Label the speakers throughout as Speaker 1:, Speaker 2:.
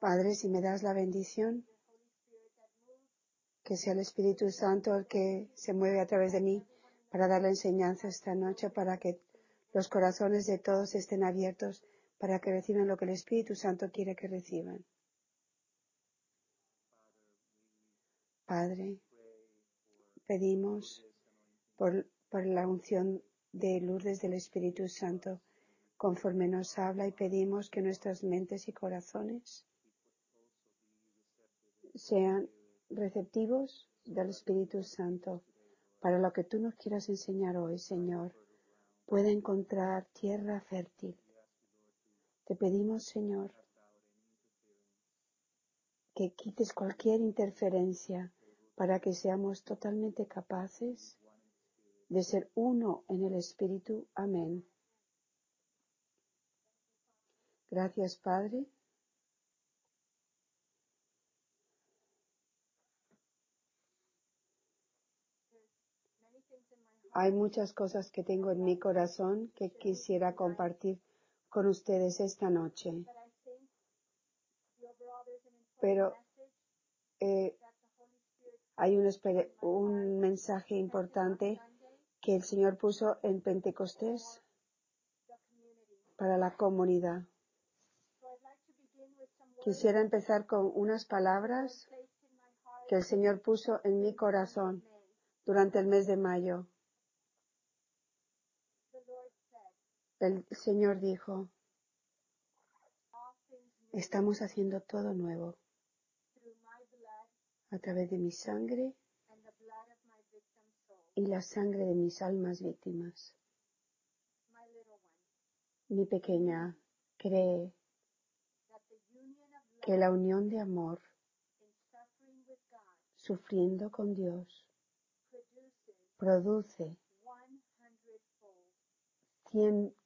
Speaker 1: Padre, si me das la bendición, que sea el Espíritu Santo el que se mueve a través de mí para dar la enseñanza esta noche, para que los corazones de todos estén abiertos, para que reciban lo que el Espíritu Santo quiere que reciban. Padre, pedimos por, la unción de Lourdes del Espíritu Santo, conforme nos habla y pedimos que nuestras mentes y corazones sean receptivos del Espíritu Santo para lo que tú nos quieras enseñar hoy, Señor, pueda encontrar tierra fértil. Te pedimos, Señor, que quites cualquier interferencia para que seamos totalmente capaces de ser uno en el Espíritu. Amén. Gracias, Padre. Hay muchas cosas que tengo en mi corazón que quisiera compartir con ustedes esta noche. Pero eh, hay un, un mensaje importante que el Señor puso en Pentecostés para la comunidad. Quisiera empezar con unas palabras que el Señor puso en mi corazón durante el mes de mayo. El Señor dijo, estamos haciendo todo nuevo a través de mi sangre y la sangre de mis almas víctimas. Mi pequeña cree que la unión de amor sufriendo con Dios produce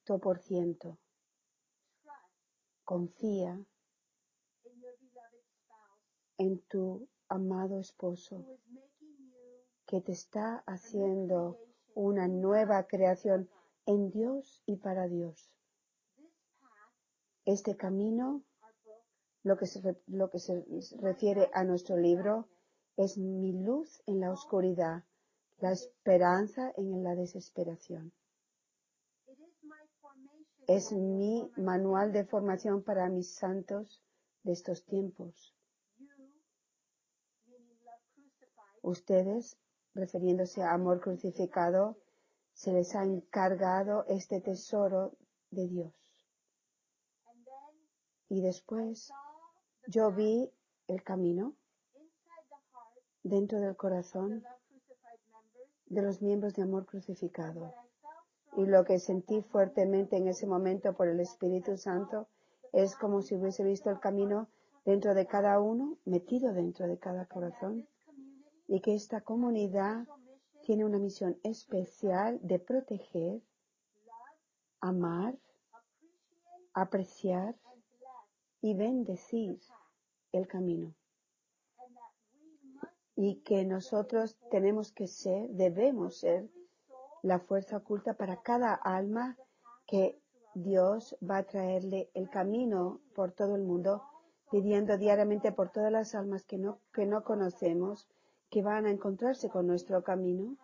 Speaker 1: por ciento. Confía en tu amado esposo que te está haciendo una nueva creación en Dios y para Dios. Este camino, lo que se, lo que se refiere a nuestro libro, es mi luz en la oscuridad, la esperanza en la desesperación. Es mi manual de formación para mis santos de estos tiempos. Ustedes, refiriéndose a amor crucificado, se les ha encargado este tesoro de Dios. Y después yo vi el camino dentro del corazón de los miembros de amor crucificado. Y lo que sentí fuertemente en ese momento por el Espíritu Santo es como si hubiese visto el camino dentro de cada uno, metido dentro de cada corazón, y que esta comunidad tiene una misión especial de proteger, amar, apreciar y bendecir el camino. Y que nosotros tenemos que ser, debemos ser, la fuerza oculta para cada alma que Dios va a traerle el camino por todo el mundo, pidiendo diariamente por todas las almas que no, que no conocemos, que van a encontrarse con nuestro camino,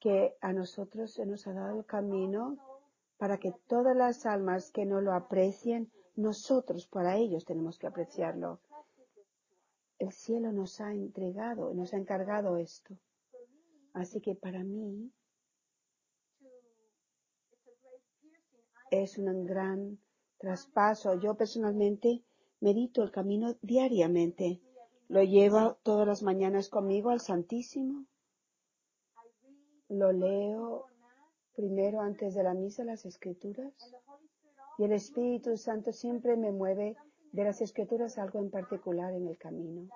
Speaker 1: que a nosotros se nos ha dado el camino para que todas las almas que no lo aprecien, nosotros para ellos tenemos que apreciarlo. El cielo nos ha entregado, nos ha encargado esto. Así que para mí es un gran traspaso. Yo personalmente medito el camino diariamente. Lo llevo todas las mañanas conmigo al Santísimo. Lo leo primero antes de la misa las escrituras. Y el Espíritu Santo siempre me mueve de las escrituras algo en particular en el camino,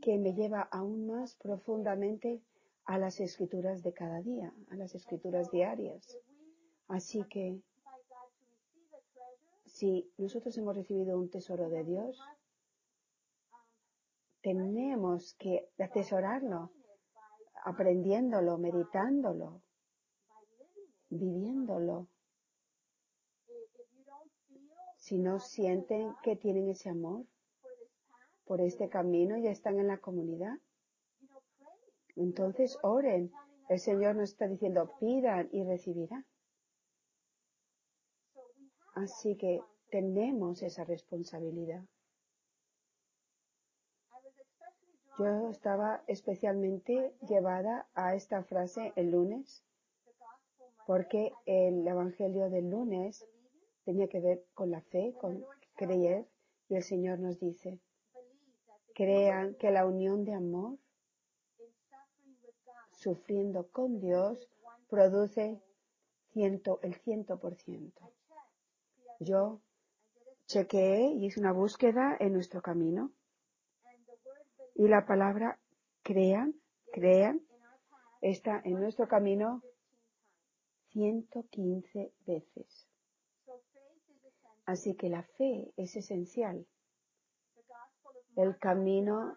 Speaker 1: que me lleva aún más profundamente a las escrituras de cada día, a las escrituras diarias. Así que si nosotros hemos recibido un tesoro de Dios, tenemos que atesorarlo, aprendiéndolo, meditándolo, viviéndolo. Si no sienten que tienen ese amor por este camino, ya están en la comunidad. Entonces oren. El Señor nos está diciendo, pidan y recibirán. Así que tenemos esa responsabilidad. Yo estaba especialmente llevada a esta frase el lunes porque el Evangelio del lunes tenía que ver con la fe, con creer, y el Señor nos dice, crean que la unión de amor, sufriendo con Dios, produce ciento, el ciento por ciento. Yo chequeé y hice una búsqueda en nuestro camino y la palabra crean, crean, está en nuestro camino 115 veces. Así que la fe es esencial. El camino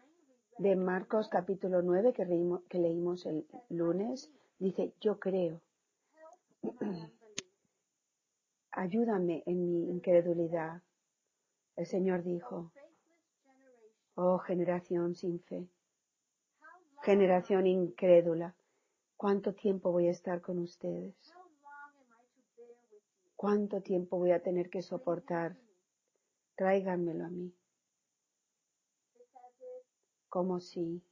Speaker 1: de Marcos capítulo 9 que, que leímos el lunes dice, yo creo. Ayúdame en mi incredulidad. El Señor dijo, oh generación sin fe, generación incrédula, ¿cuánto tiempo voy a estar con ustedes? ¿Cuánto tiempo voy a tener que soportar? Tráiganmelo a mí. Como si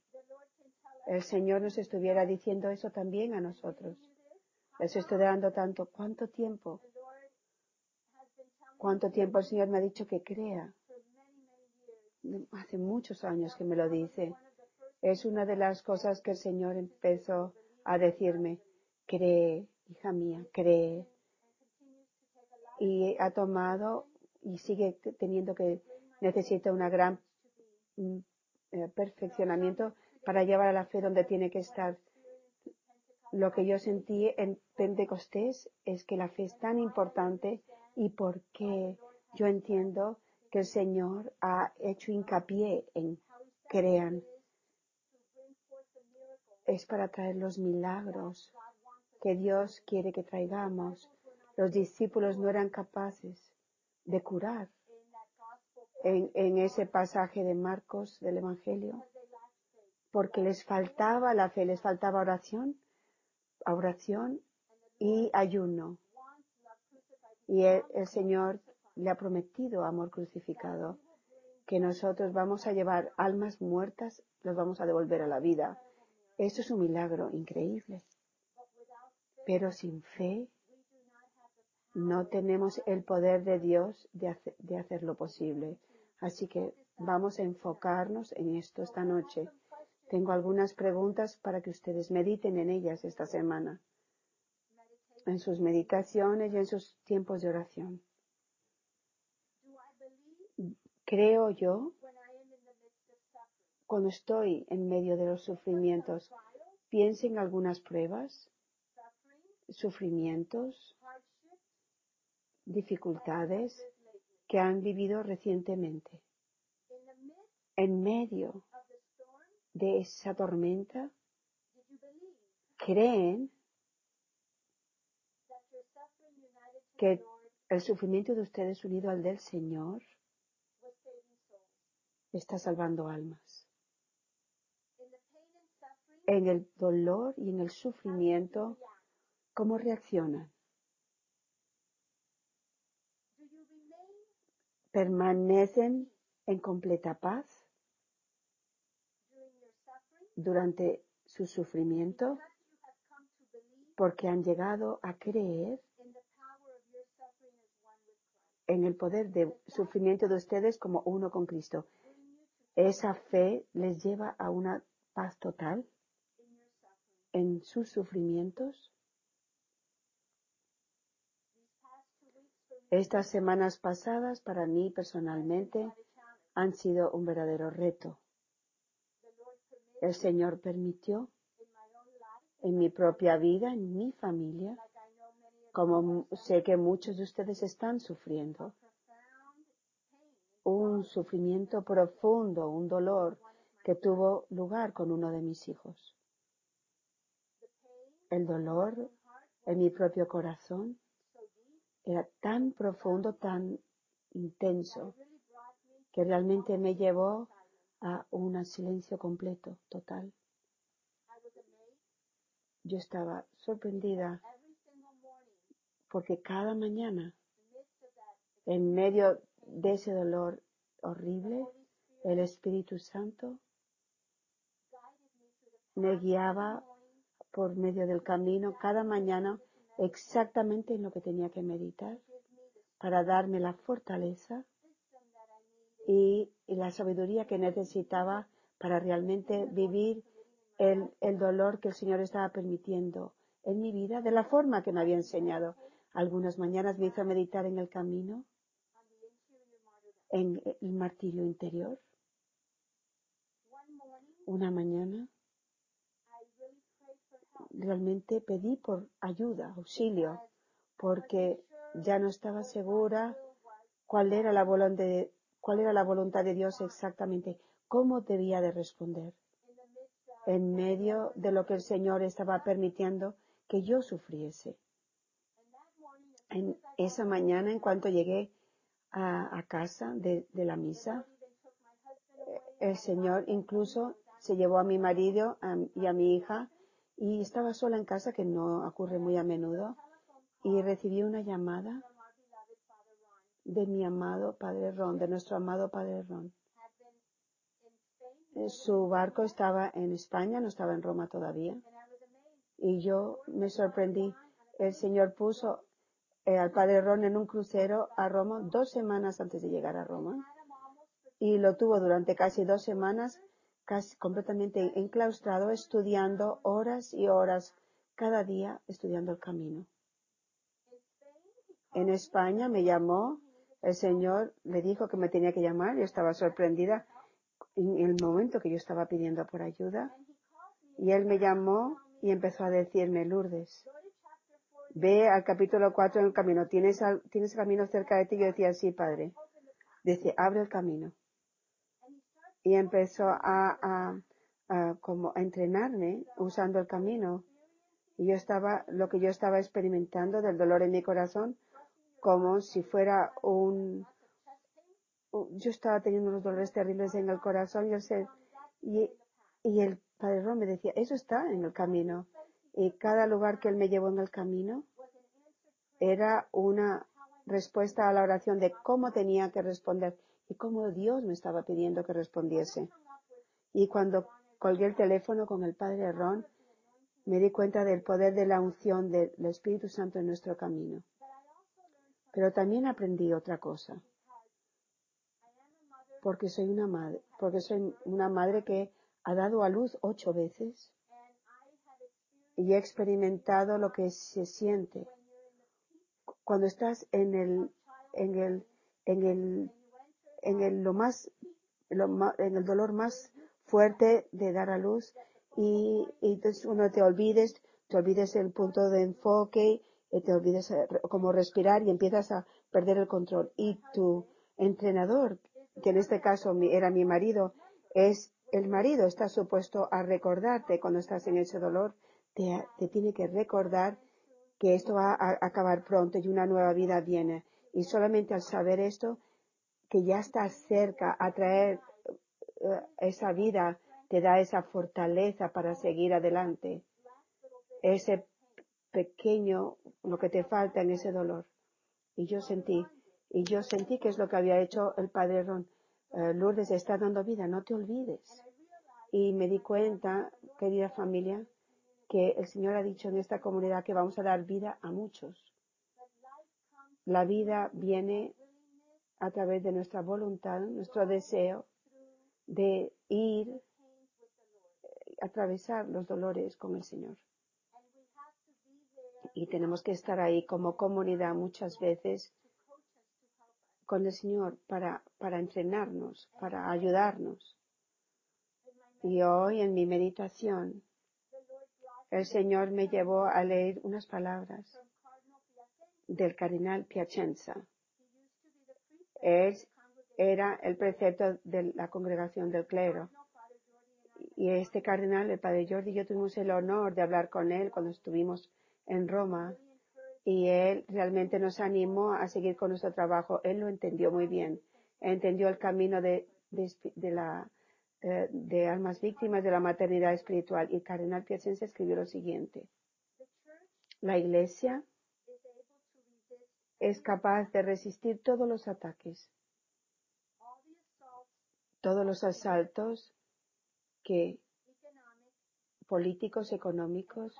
Speaker 1: el Señor nos estuviera diciendo eso también a nosotros. Les estoy dando tanto. ¿Cuánto tiempo? ¿Cuánto tiempo el Señor me ha dicho que crea? Hace muchos años que me lo dice. Es una de las cosas que el Señor empezó a decirme. Cree, hija mía, cree y ha tomado y sigue teniendo que necesita una gran mm, eh, perfeccionamiento para llevar a la fe donde tiene que estar. Lo que yo sentí en Pentecostés es que la fe es tan importante y porque yo entiendo que el Señor ha hecho hincapié en crean. Es para traer los milagros que Dios quiere que traigamos los discípulos no eran capaces de curar en, ese pasaje de Marcos del Evangelio, porque les faltaba la fe, les faltaba oración, oración y ayuno. Y el, Señor le ha prometido amor crucificado, que nosotros vamos a llevar almas muertas, los vamos a devolver a la vida. Eso es un milagro increíble. Pero sin fe no tenemos el poder de Dios de, hacer, lo posible. Así que vamos a enfocarnos en esto esta noche. Tengo algunas preguntas para que ustedes mediten en ellas esta semana, en sus meditaciones y en sus tiempos de oración. Creo yo, cuando estoy en medio de los sufrimientos, pienso en algunas pruebas, sufrimientos, dificultades que han vivido recientemente. En medio de esa tormenta, creen que el sufrimiento de ustedes unido al del Señor está salvando almas. En el dolor y en el sufrimiento, ¿cómo reaccionan? permanecen en completa paz durante su sufrimiento porque han llegado a creer en el poder de sufrimiento de ustedes como uno con Cristo. Esa fe les lleva a una paz total en sus sufrimientos Estas semanas pasadas para mí personalmente han sido un verdadero reto. El Señor permitió en mi propia vida, en mi familia, como sé que muchos de ustedes están sufriendo, un sufrimiento profundo, un dolor que tuvo lugar con uno de mis hijos. El dolor en mi propio corazón era tan profundo, tan intenso que realmente me llevó a un silencio completo, total. Yo estaba sorprendida porque cada mañana, en medio de ese dolor horrible, el Espíritu Santo me guiaba por medio del camino cada mañana exactamente en lo que tenía que meditar para darme la fortaleza y, la sabiduría que necesitaba para realmente vivir el, el dolor que el Señor estaba permitiendo en mi vida de la forma que me había enseñado. Algunas mañanas me hizo meditar en el camino, en el martirio interior. Una mañana realmente pedí por ayuda, auxilio, porque ya no estaba segura cuál era la voluntad de, cuál era la voluntad de Dios exactamente, cómo debía de responder en medio de lo que el Señor estaba permitiendo que yo sufriese. Esa mañana, en cuanto llegué a, casa de, la misa, el Señor incluso se llevó a mi marido y a mi hija y estaba sola en casa, que no ocurre muy a menudo, y recibí una llamada de mi amado Padre Ron, de nuestro amado Padre Ron. Eh, su barco estaba en España, no estaba en Roma todavía. Y yo me sorprendí. El Señor puso eh, al Padre Ron en un crucero a Roma dos semanas antes de llegar a Roma. Y lo tuvo durante casi dos semanas casi completamente enclaustrado, estudiando horas y horas cada día, estudiando el camino. En España me llamó, el Señor le dijo que me tenía que llamar, yo estaba sorprendida en el momento que yo estaba pidiendo por ayuda, y él me llamó y empezó a decirme, Lourdes, ve al capítulo 4 en el camino, ¿tienes, ¿tienes camino cerca de ti? Yo decía, sí, padre. Dice, abre el camino y empezó a, a, como a entrenarme usando el camino. Y yo estaba, lo que yo estaba experimentando del dolor en mi corazón, como si fuera un, yo estaba teniendo unos dolores terribles en el corazón y el, y, y el Padre Ron me decía, eso está en el camino. Y cada lugar que él me llevó en el camino era una respuesta a la oración de cómo tenía que responder y cómo Dios me estaba pidiendo que respondiese. Y cuando colgué el teléfono con el padre Ron, me di cuenta del poder de la unción del Espíritu Santo en nuestro camino. Pero también aprendí otra cosa. Porque soy una madre, porque soy una madre que ha dado a luz ocho veces y he experimentado lo que se siente cuando estás en el, en el, en el en el, lo más, en el dolor más fuerte de dar a luz y, y entonces uno te olvides, te olvides el punto de enfoque, te olvides eh, cómo respirar y empiezas a perder el control. Y tu entrenador, que en este caso era mi marido, es el marido, está supuesto a recordarte cuando estás en ese dolor, te, tiene que recordar que esto va a acabar pronto y una nueva vida viene. Y solamente al saber esto, que ya está cerca a traer eh, esa vida, te da esa fortaleza para seguir adelante. Ese pequeño, lo que te falta en ese dolor. Y yo sentí, y yo sentí que es lo que había hecho el Padre Ron. Eh, Lourdes está dando vida, no te olvides. Y me di cuenta, querida familia, que el Señor ha dicho en esta comunidad que vamos a dar vida a muchos. La vida viene a través de nuestra voluntad, nuestro deseo de ir, eh, atravesar los dolores con el Señor. Y tenemos que estar ahí como comunidad muchas veces con el Señor para, para entrenarnos, para ayudarnos. Y hoy en mi meditación, el Señor me llevó a leer unas palabras del cardenal Piacenza él era el precepto de la congregación del clero. Y este cardenal, el padre Jordi, yo tuvimos el honor de hablar con él cuando estuvimos en Roma. y él realmente nos animó a seguir con nuestro trabajo. Él lo entendió muy bien. Entendió el camino de la, eh, de almas víctimas de la maternidad espiritual. Y Cardenal Piacenza escribió lo siguiente. La iglesia es capaz de resistir todos los ataques, todos los asaltos que políticos, económicos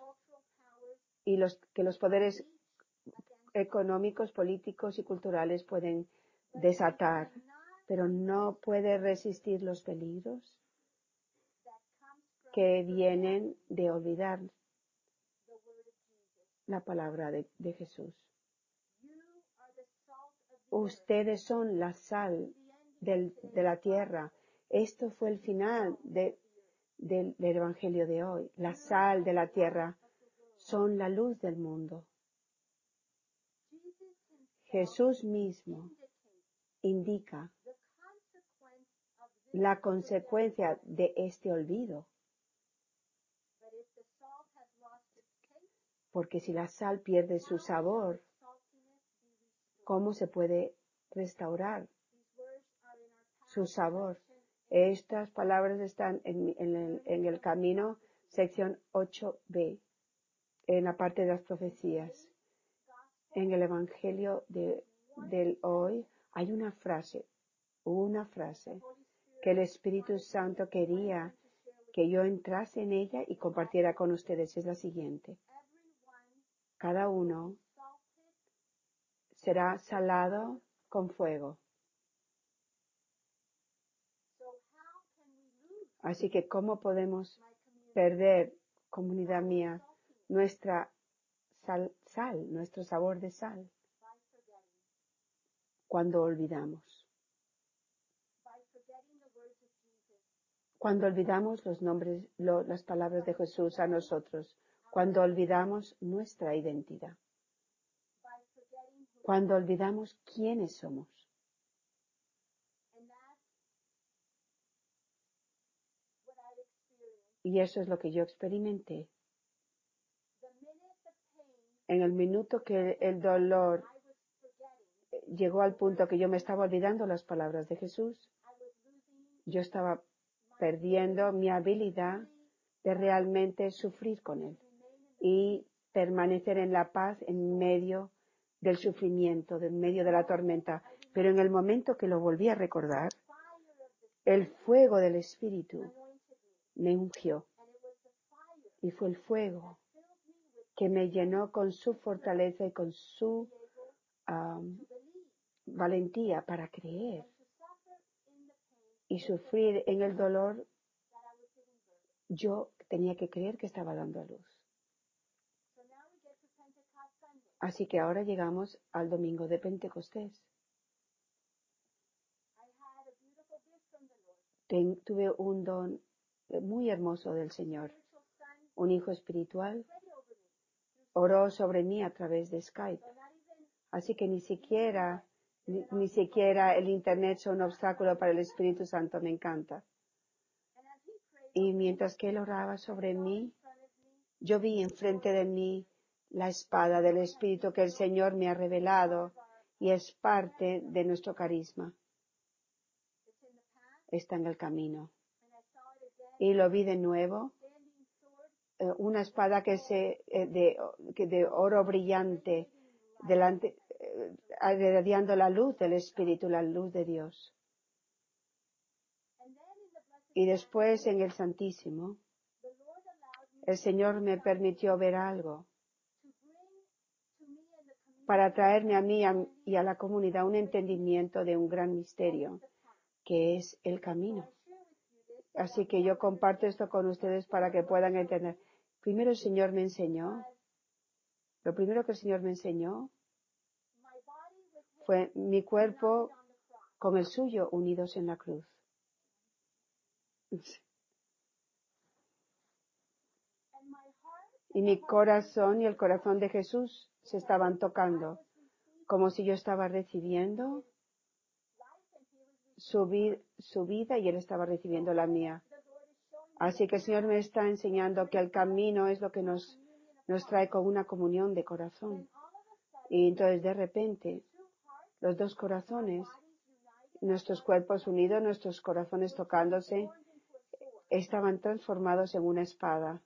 Speaker 1: y los que los poderes económicos, políticos y culturales pueden desatar, pero no puede resistir los peligros que vienen de olvidar la palabra de, Jesús. Ustedes son la sal de la tierra. Esto fue el final de, del, del Evangelio de hoy. La sal de la tierra son la luz del mundo. Jesús mismo indica la consecuencia de este olvido. Porque si la sal pierde su sabor, ¿cómo se puede restaurar su sabor? Estas palabras están en, el, el camino, sección 8b, en la parte de las profecías. En el Evangelio de, del hoy hay una frase, una frase que el Espíritu Santo quería que yo entrase en ella y compartiera con ustedes. Es la siguiente. Cada uno será salado con fuego. Así que, ¿cómo podemos perder, comunidad mía, nuestra sal, sal, nuestro sabor de sal? Cuando olvidamos. Cuando olvidamos los nombres, las palabras de Jesús a nosotros. Cuando olvidamos nuestra identidad. Cuando olvidamos quiénes somos. Y eso es lo que yo experimenté. En el minuto que el dolor llegó al punto que yo me estaba olvidando las palabras de Jesús, yo estaba perdiendo mi habilidad de realmente sufrir con Él y permanecer en la paz en medio del sufrimiento, en medio de la tormenta. Pero en el momento que lo volví a recordar, el fuego del Espíritu me ungió. Y fue el fuego que me llenó con su fortaleza y con su um, valentía para creer y sufrir en el dolor. Yo tenía que creer que estaba dando a luz. Así que ahora llegamos al domingo de Pentecostés. Tuve un don muy hermoso del Señor. Un hijo espiritual oró sobre mí a través de Skype. Así que ni siquiera, ni, siquiera el Internet es un obstáculo para el Espíritu Santo. Me encanta. Y mientras que él oraba sobre mí, yo vi enfrente de mí la espada del Espíritu que el Señor me ha revelado y es parte de nuestro carisma. Está en el camino y lo vi de nuevo, eh, una espada que se eh, de oro brillante delante eh, irradiando la luz del Espíritu, la luz de Dios. Y después en el Santísimo, el Señor me permitió ver algo para traerme a mí y a la comunidad un entendimiento de un gran misterio, que es el camino. Así que yo comparto esto con ustedes para que puedan entender. Primero el Señor me enseñó, lo primero que el Señor me enseñó mi cuerpo con el suyo unidos en la cruz. Y mi corazón y el corazón de Jesús se estaban tocando, como si yo estaba recibiendo su, su vida y él estaba recibiendo la mía. Así que el Señor me está enseñando que el camino es lo que nos, nos trae con una comunión de corazón. Y entonces de repente los dos corazones, nuestros cuerpos unidos, nuestros corazones tocándose, estaban transformados en una espada.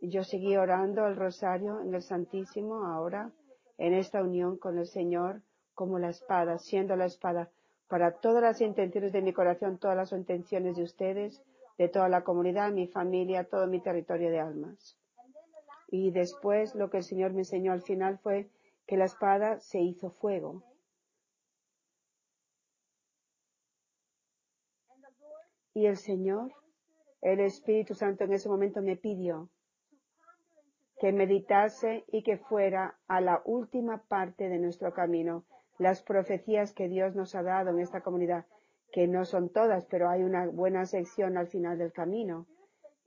Speaker 1: Yo seguí orando el rosario en el Santísimo ahora, en esta unión con el Señor, como la espada, siendo la espada para todas las intenciones de mi corazón, todas las intenciones de ustedes, de toda la comunidad, mi familia, todo mi territorio de almas. Y después lo que el Señor me enseñó al final fue que la espada se hizo fuego. Y el Señor, el Espíritu Santo en ese momento me pidió que meditase y que fuera a la última parte de nuestro camino, las profecías que Dios nos ha dado en esta comunidad, que no son todas, pero hay una buena sección al final del camino.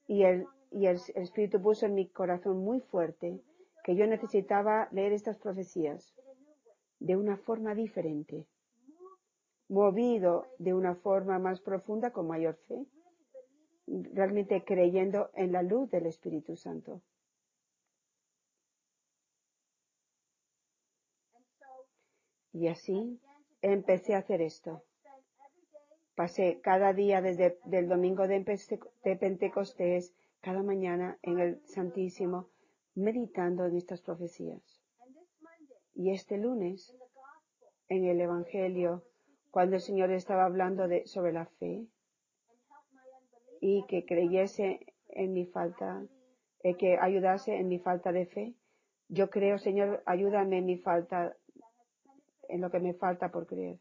Speaker 1: Y el, y el Espíritu puso en mi corazón muy fuerte que yo necesitaba leer estas profecías de una forma diferente, movido de una forma más profunda con mayor fe, realmente creyendo en la luz del Espíritu Santo. Y así empecé a hacer esto. Pasé cada día desde el domingo de Pentecostés, cada mañana en el Santísimo, meditando en estas profecías. Y este lunes, en el Evangelio, cuando el Señor estaba hablando de, sobre la fe y que creyese en mi falta, eh, que ayudase en mi falta de fe, yo creo, Señor, ayúdame en mi falta, en lo que me falta por creer.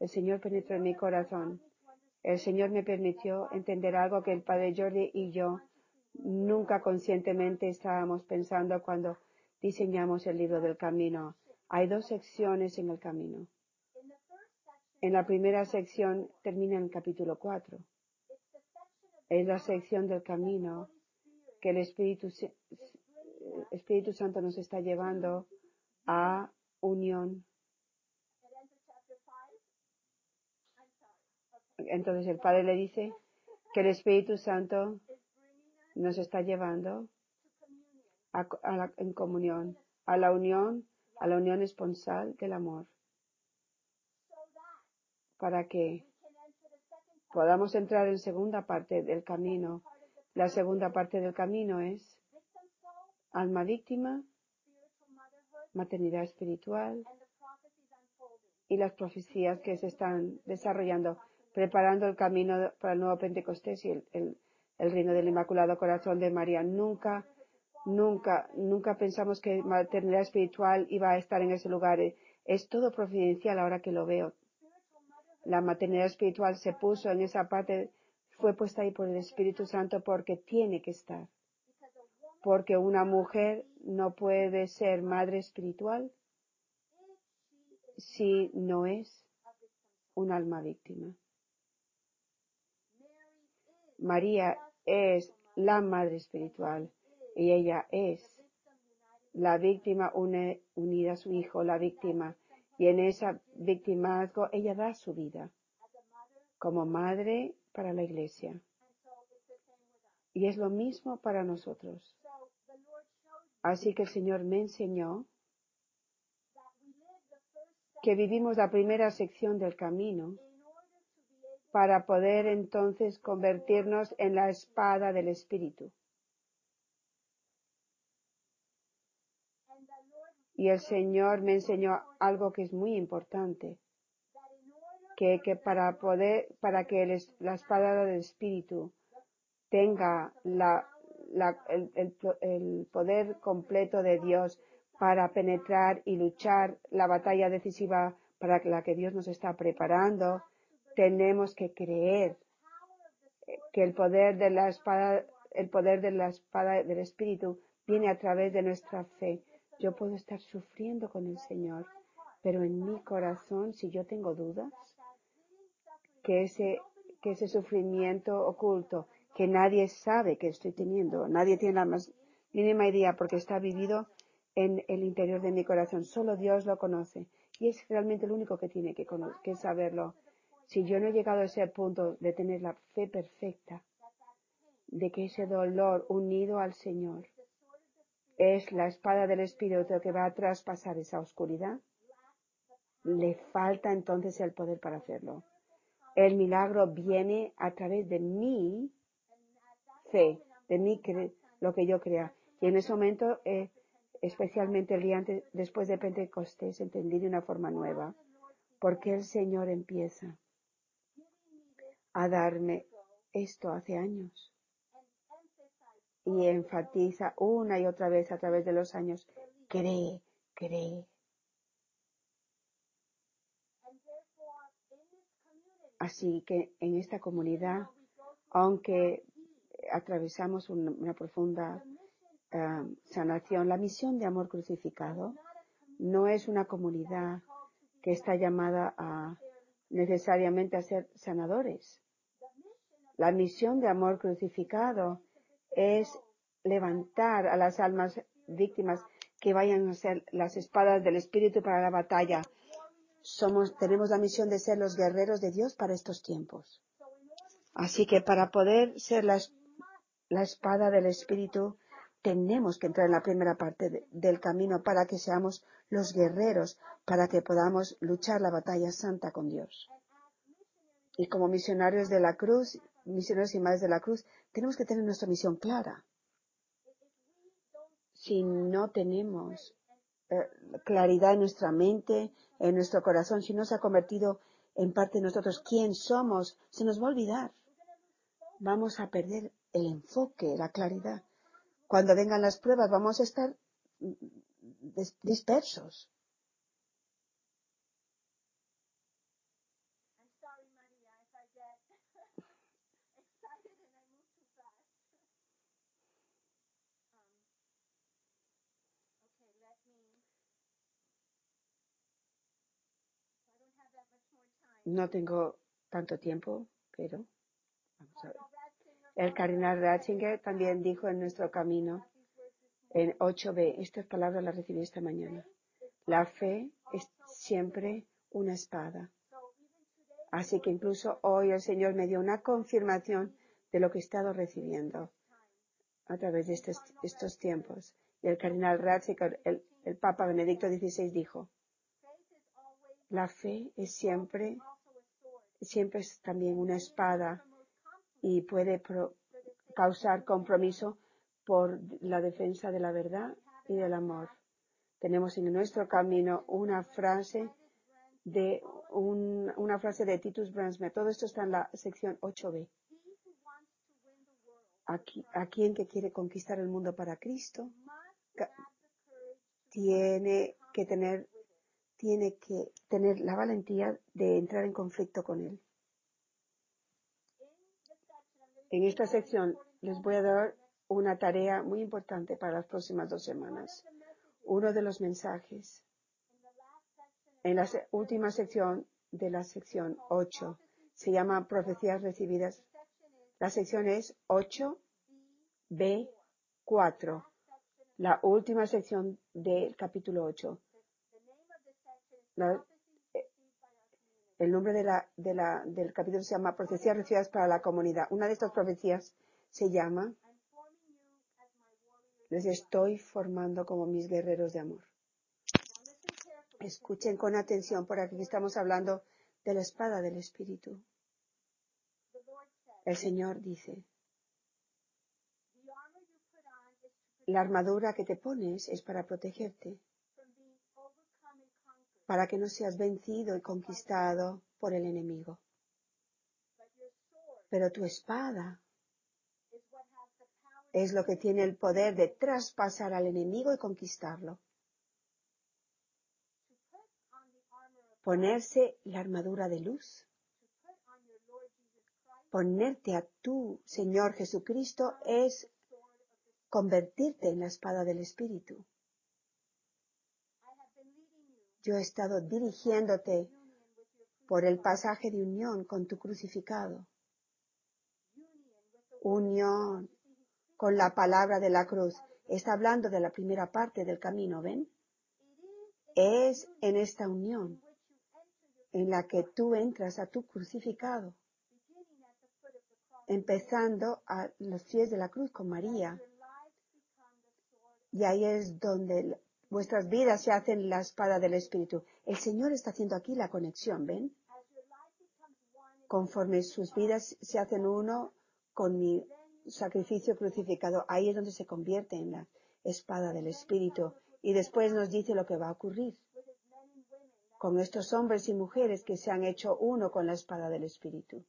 Speaker 1: El Señor penetró en mi corazón. El Señor me permitió entender algo que el Padre Jordi y yo nunca conscientemente estábamos pensando cuando diseñamos el libro del camino. Hay dos secciones en el camino. En la primera sección termina en el capítulo 4. Es la sección del camino que el Espíritu Santo nos está llevando a unión. Entonces el Padre le dice que el Espíritu Santo nos está llevando a, la, en comunión, a la unión, a la unión esponsal del amor, para que podamos entrar en segunda parte del camino. La segunda parte del camino es alma víctima, maternidad espiritual y las profecías que se están desarrollando, preparando el camino para el nuevo Pentecostés y el reino del Inmaculado Corazón de María. Nunca, nunca, nunca pensamos que maternidad espiritual iba a estar en ese lugar. Es todo providencial ahora que lo veo. La maternidad espiritual se puso en esa parte, fue puesta ahí por el Espíritu Santo porque tiene que estar. Porque una mujer no puede ser madre espiritual si no es un alma víctima. María es la madre espiritual y ella es la víctima unida a su hijo, la víctima. Y en esa victimazgo ella da su vida como madre para la iglesia. Y es lo mismo para nosotros. Así que el Señor me enseñó que vivimos la primera sección del camino para poder entonces convertirnos en la espada del Espíritu. Y el Señor me enseñó algo que es muy importante, que, que para poder, para que la espada del Espíritu tenga la, el, el poder completo de Dios para penetrar y luchar la batalla decisiva para la que Dios nos está preparando, tenemos que creer que el poder de la espada, el poder de la espada del Espíritu viene a través de nuestra fe. Yo puedo estar sufriendo con el Señor, pero en mi corazón, si yo tengo dudas, que ese, que ese sufrimiento oculto, que nadie sabe que estoy teniendo, nadie tiene la más mínima idea porque está vivido en el interior de mi corazón. Solo Dios lo conoce y es realmente el único que tiene que, que saberlo. Si yo no he llegado a ese punto de tener la fe perfecta, de que ese dolor unido al Señor es la espada del Espíritu que va a traspasar esa oscuridad, le falta entonces el poder para hacerlo. El milagro viene a través de mi fe, de mi lo que yo crea. Y en ese momento, eh, especialmente el día antes, después de Pentecostés, entendí de una forma nueva, porque el Señor empieza a darme esto hace años y enfatiza una y otra vez a través de los años, cree, cree. Así que en esta comunidad, aunque atravesamos una, profunda eh, sanación, la misión de amor crucificado no es una comunidad que está llamada a necesariamente a ser sanadores. La misión de amor crucificado es levantar a las almas víctimas que vayan a ser las espadas del Espíritu para la batalla. Somos, tenemos la misión de ser los guerreros de Dios para estos tiempos. Así que para poder ser la, espada del Espíritu, tenemos que entrar en la primera parte del camino para que seamos los guerreros, para que podamos luchar la batalla santa con Dios. Y como misionarios de la cruz, misioneros y madres de la cruz, tenemos que tener nuestra misión clara. Si no tenemos eh, claridad en nuestra mente, en nuestro corazón, si no se ha convertido en parte de nosotros quién somos, se nos va a olvidar. Vamos a perder el enfoque, la claridad. Cuando vengan las pruebas vamos a estar mm, dispersos. No tengo tanto tiempo, pero vamos a ver. El cardinal Ratzinger también dijo en nuestro camino, en 8b, estas palabras las recibí esta mañana. La fe es siempre una espada. Así que incluso hoy el Señor me dio una confirmación de lo que he estado recibiendo a través de estos, tiempos. Y el cardinal Ratzinger, el Papa Benedicto XVI dijo, la fe es siempre siempre es también una espada y puede causar compromiso por la defensa de la verdad y del amor. Tenemos en nuestro camino una frase de una frase de Titus Bransme. Todo esto está en la sección 8b. Aquí, a quien que quiere conquistar el mundo para Cristo tiene que tener tiene que tener la valentía de entrar en conflicto con él. En esta sección les voy a dar una tarea muy importante para las próximas dos semanas. Uno de los mensajes en la última sección de la sección 8 se llama Profecías recibidas. La sección es 8B4, la última sección del capítulo 8 el nombre del capítulo se llama Profecías recibidas para la comunidad. Una de estas profecías se llama Les estoy formando como mis guerreros de amor. Escuchen con atención, por aquí estamos hablando de la espada del Espíritu. El Señor dice, la armadura que te pones es para protegerte para que no seas vencido y conquistado por el enemigo. Pero tu espada es lo que tiene el poder de traspasar al enemigo y conquistarlo. Ponerse la armadura de luz. Ponerte a tu Señor Jesucristo es convertirte en la espada del Espíritu. Yo he estado dirigiéndote por el pasaje de unión con tu crucificado. Unión con la palabra de la cruz. Está hablando de la primera parte del camino, ¿ven? Es en esta unión en la que tú entras a tu crucificado, empezando a los pies de la cruz con María. Y ahí es donde vuestras vidas se hacen la espada del Espíritu. El Señor está haciendo aquí la conexión, ¿ven? Conforme sus vidas se hacen uno con mi sacrificio crucificado, ahí es donde se convierte en la espada del Espíritu. Y después nos dice lo que va a ocurrir con estos hombres y mujeres que se han hecho uno con la espada del Espíritu.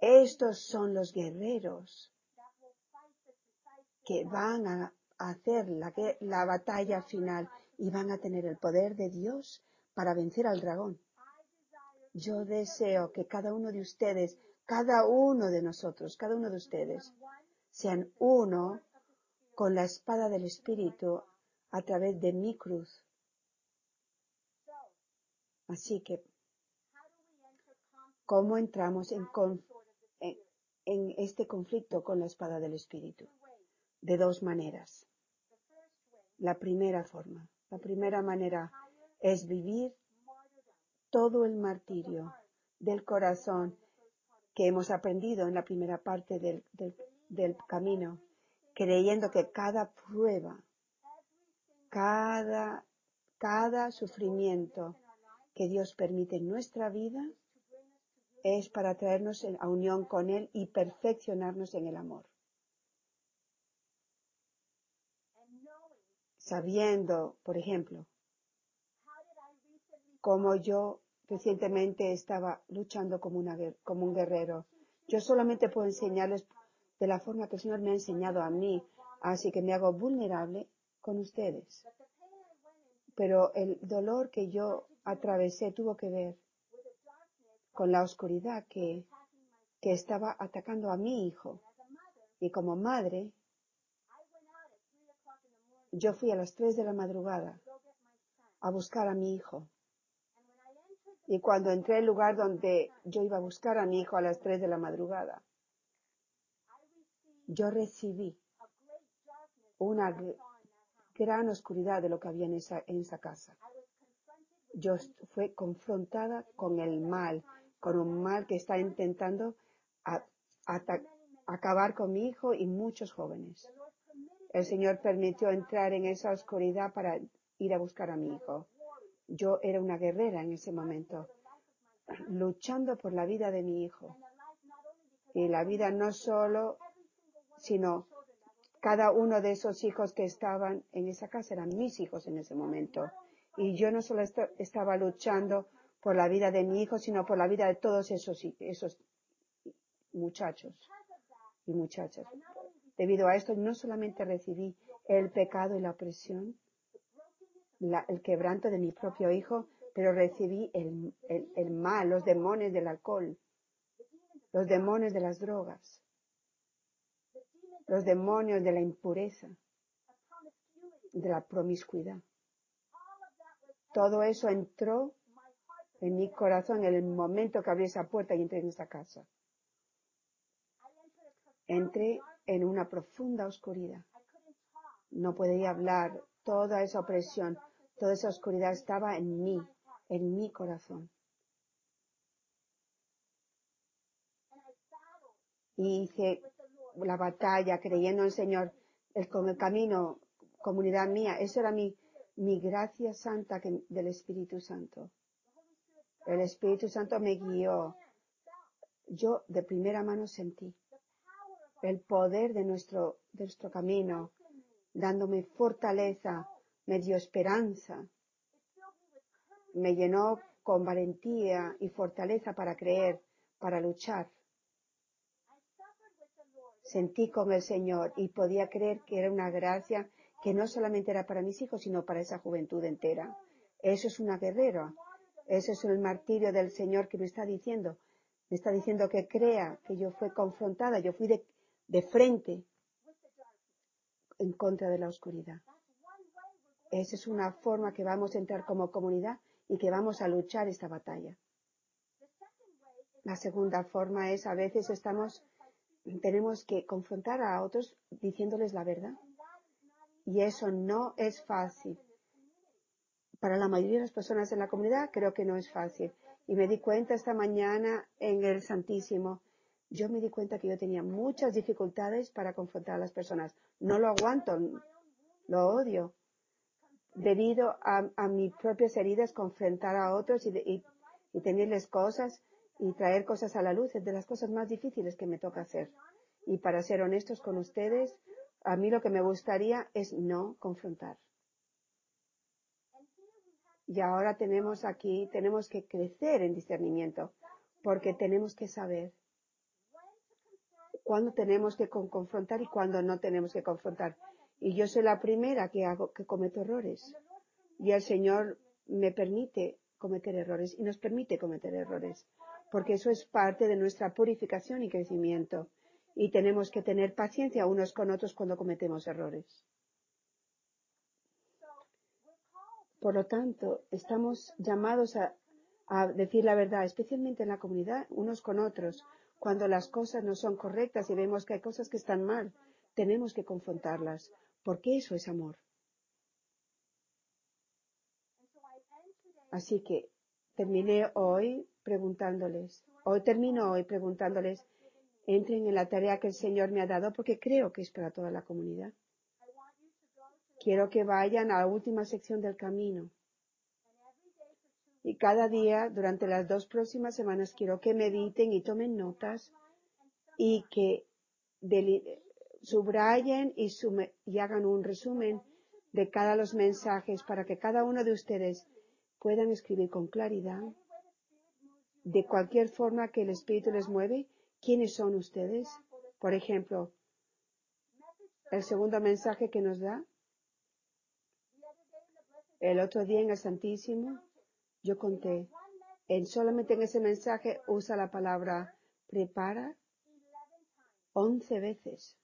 Speaker 1: Estos son los guerreros que van a hacer la, la, batalla final y van a tener el poder de Dios para vencer al dragón. Yo deseo que cada uno de ustedes, cada uno de nosotros, cada uno de ustedes, sean uno con la espada del Espíritu a través de mi cruz. Así que, ¿cómo entramos en, este conflicto con la espada del Espíritu? De dos maneras. La primera forma, la primera manera es vivir todo el martirio del corazón que hemos aprendido en la primera parte del, camino, creyendo que cada prueba, cada, cada sufrimiento que Dios permite en nuestra vida es para traernos a unión con Él y perfeccionarnos en el amor. Sabiendo, por ejemplo, como yo recientemente estaba luchando como, un guerrero. Yo solamente puedo enseñarles de la forma que el Señor me ha enseñado a mí, así que me hago vulnerable con ustedes. Pero el dolor que yo atravesé tuvo que ver con la oscuridad que estaba atacando a mi hijo. Y como madre, yo fui a las tres de la madrugada a buscar a mi hijo. Y cuando entré al lugar donde yo iba a buscar a mi hijo a las tres de la madrugada, yo recibí una gran oscuridad de lo que había en esa, en esa casa. Yo fui confrontada con el mal, con un mal que está intentando acabar con mi hijo y muchos jóvenes. El Señor permitió entrar en esa oscuridad para ir a buscar a mi hijo. Yo era una guerrera en ese momento, luchando por la vida de mi hijo. Y la vida no solo, sino cada uno de esos hijos que estaban en esa casa eran mis hijos en ese momento. Y yo no solo estaba luchando por la vida de mi hijo, sino por la vida de todos esos, esos muchachos y muchachas. Debido a esto, no solamente recibí el pecado y la opresión, el quebranto de mi propio hijo, pero recibí el, el, mal, los demonios del alcohol, los demonios de las drogas, los demonios de la impureza, de la promiscuidad. Todo eso entró en mi corazón en el momento que abrí esa puerta y entré en esa casa. Entré en una profunda oscuridad. No podía hablar, toda esa opresión, toda esa oscuridad estaba en mí, en mi corazón. Y hice la batalla creyendo en el Señor, el, con el camino, comunidad mía. Esa era mi, mi gracia santa del Espíritu Santo. El Espíritu Santo me guió. Yo de primera mano sentí el poder de nuestro, de nuestro camino, dándome fortaleza, me dio esperanza, me llenó con valentía y fortaleza para creer, para luchar. Sentí con el Señor y podía creer que era una gracia que no solamente era para mis hijos, sino para esa juventud entera. Eso es una guerrera. Eso es el martirio del Señor que me está diciendo. Me está diciendo que crea que yo fui confrontada, yo fui de, de frente en contra de la oscuridad. Esa es una forma que vamos a entrar como comunidad y que vamos a luchar esta batalla. La segunda forma es a veces estamos, tenemos que confrontar a otros diciéndoles la verdad. Y eso no es fácil. Para la mayoría de las personas en la comunidad creo que no es fácil. Y me di cuenta esta mañana en el Santísimo yo me di cuenta que yo tenía muchas dificultades para confrontar a las personas. No lo aguanto. Lo odio. Debido a, mis propias heridas, confrontar a otros y, y, y tenerles cosas y traer cosas a la luz es de las cosas más difíciles que me toca hacer. Y para ser honestos con ustedes, a mí lo que me gustaría es no confrontar. Y ahora tenemos aquí, tenemos que crecer en discernimiento, porque tenemos que saber cuándo tenemos que con- confrontar y cuándo no tenemos que confrontar. Y yo soy la primera que hago, que cometo errores. Y el Señor me permite cometer errores y nos permite cometer errores, porque eso es parte de nuestra purificación y crecimiento. Y tenemos que tener paciencia unos con otros cuando cometemos errores. Por lo tanto, estamos llamados a decir la verdad, especialmente en la comunidad, unos con otros. Cuando las cosas no son correctas y vemos que hay cosas que están mal, tenemos que confrontarlas, porque eso es amor. Así que terminé hoy preguntándoles, hoy termino hoy preguntándoles, entren en la tarea que el Señor me ha dado porque creo que es para toda la comunidad. Quiero que vayan a la última sección del camino. Y cada día, durante las dos próximas semanas, quiero que mediten y tomen notas y que subrayen y, y hagan un resumen de cada los mensajes para que cada uno de ustedes puedan escribir con claridad de cualquier forma que el Espíritu les mueve, quiénes son ustedes. Por ejemplo, el segundo mensaje que nos da, el otro día en el Santísimo, yo conté, en solamente en ese mensaje usa la palabra prepara once veces.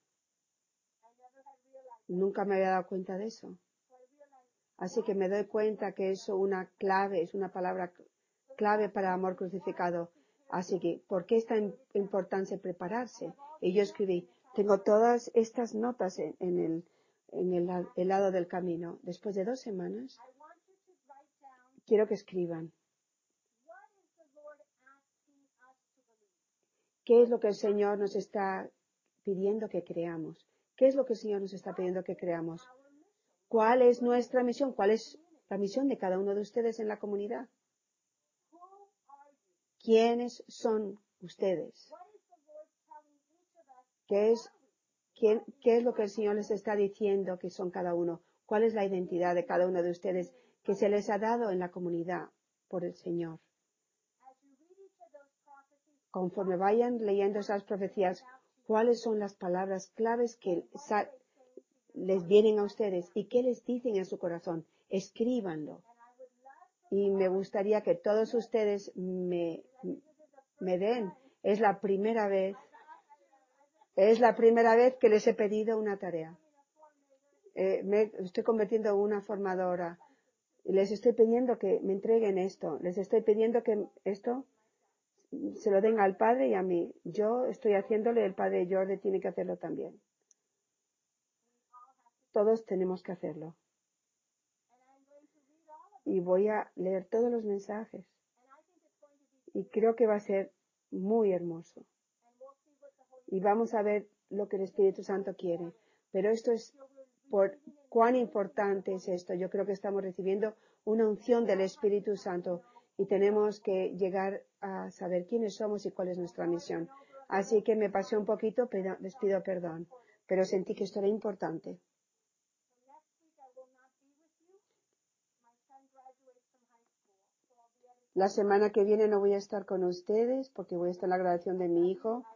Speaker 1: Nunca me había dado cuenta de eso. Así que me doy cuenta que eso una clave, es una palabra clave para amor crucificado. Así que, ¿por qué es tan importante prepararse? Y yo escribí, tengo todas estas notas en, el, el, el lado del camino. Después de dos semanas, quiero que escriban. ¿Qué es lo que el Señor nos está pidiendo que creamos? ¿Qué es lo que el Señor nos está pidiendo que creamos? ¿Cuál es nuestra misión? ¿Cuál es la misión de cada uno de ustedes en la comunidad? ¿Quiénes son ustedes? ¿Qué es, qué es lo que el Señor les está diciendo que son cada uno? ¿Cuál es la identidad de cada uno de ustedes que se les ha dado en la comunidad por el Señor? Conforme vayan leyendo esas profecías, ¿cuáles son las palabras claves que les vienen a ustedes y qué les dicen en su corazón? Escríbanlo. Y me gustaría que todos ustedes me, me den. Es la primera vez, es la primera vez que les he pedido una tarea. Eh, me estoy convirtiendo en una formadora. Les estoy pidiendo que me entreguen esto. Les estoy pidiendo que esto se lo den al padre y a mí. Yo estoy haciéndole, el padre Jordi tiene que hacerlo también. Todos tenemos que hacerlo. Y voy a leer todos los mensajes. Y creo que va a ser muy hermoso. Y vamos a ver lo que el Espíritu Santo quiere. Pero esto es por cuán importante es esto. Yo creo que estamos recibiendo una unción del Espíritu Santo y tenemos que llegar a saber quiénes somos y cuál es nuestra misión. Así que me pasé un poquito, pero les pido perdón. Pero sentí que esto era importante. La semana que viene no voy a estar con ustedes porque voy a estar en la graduación de mi hijo.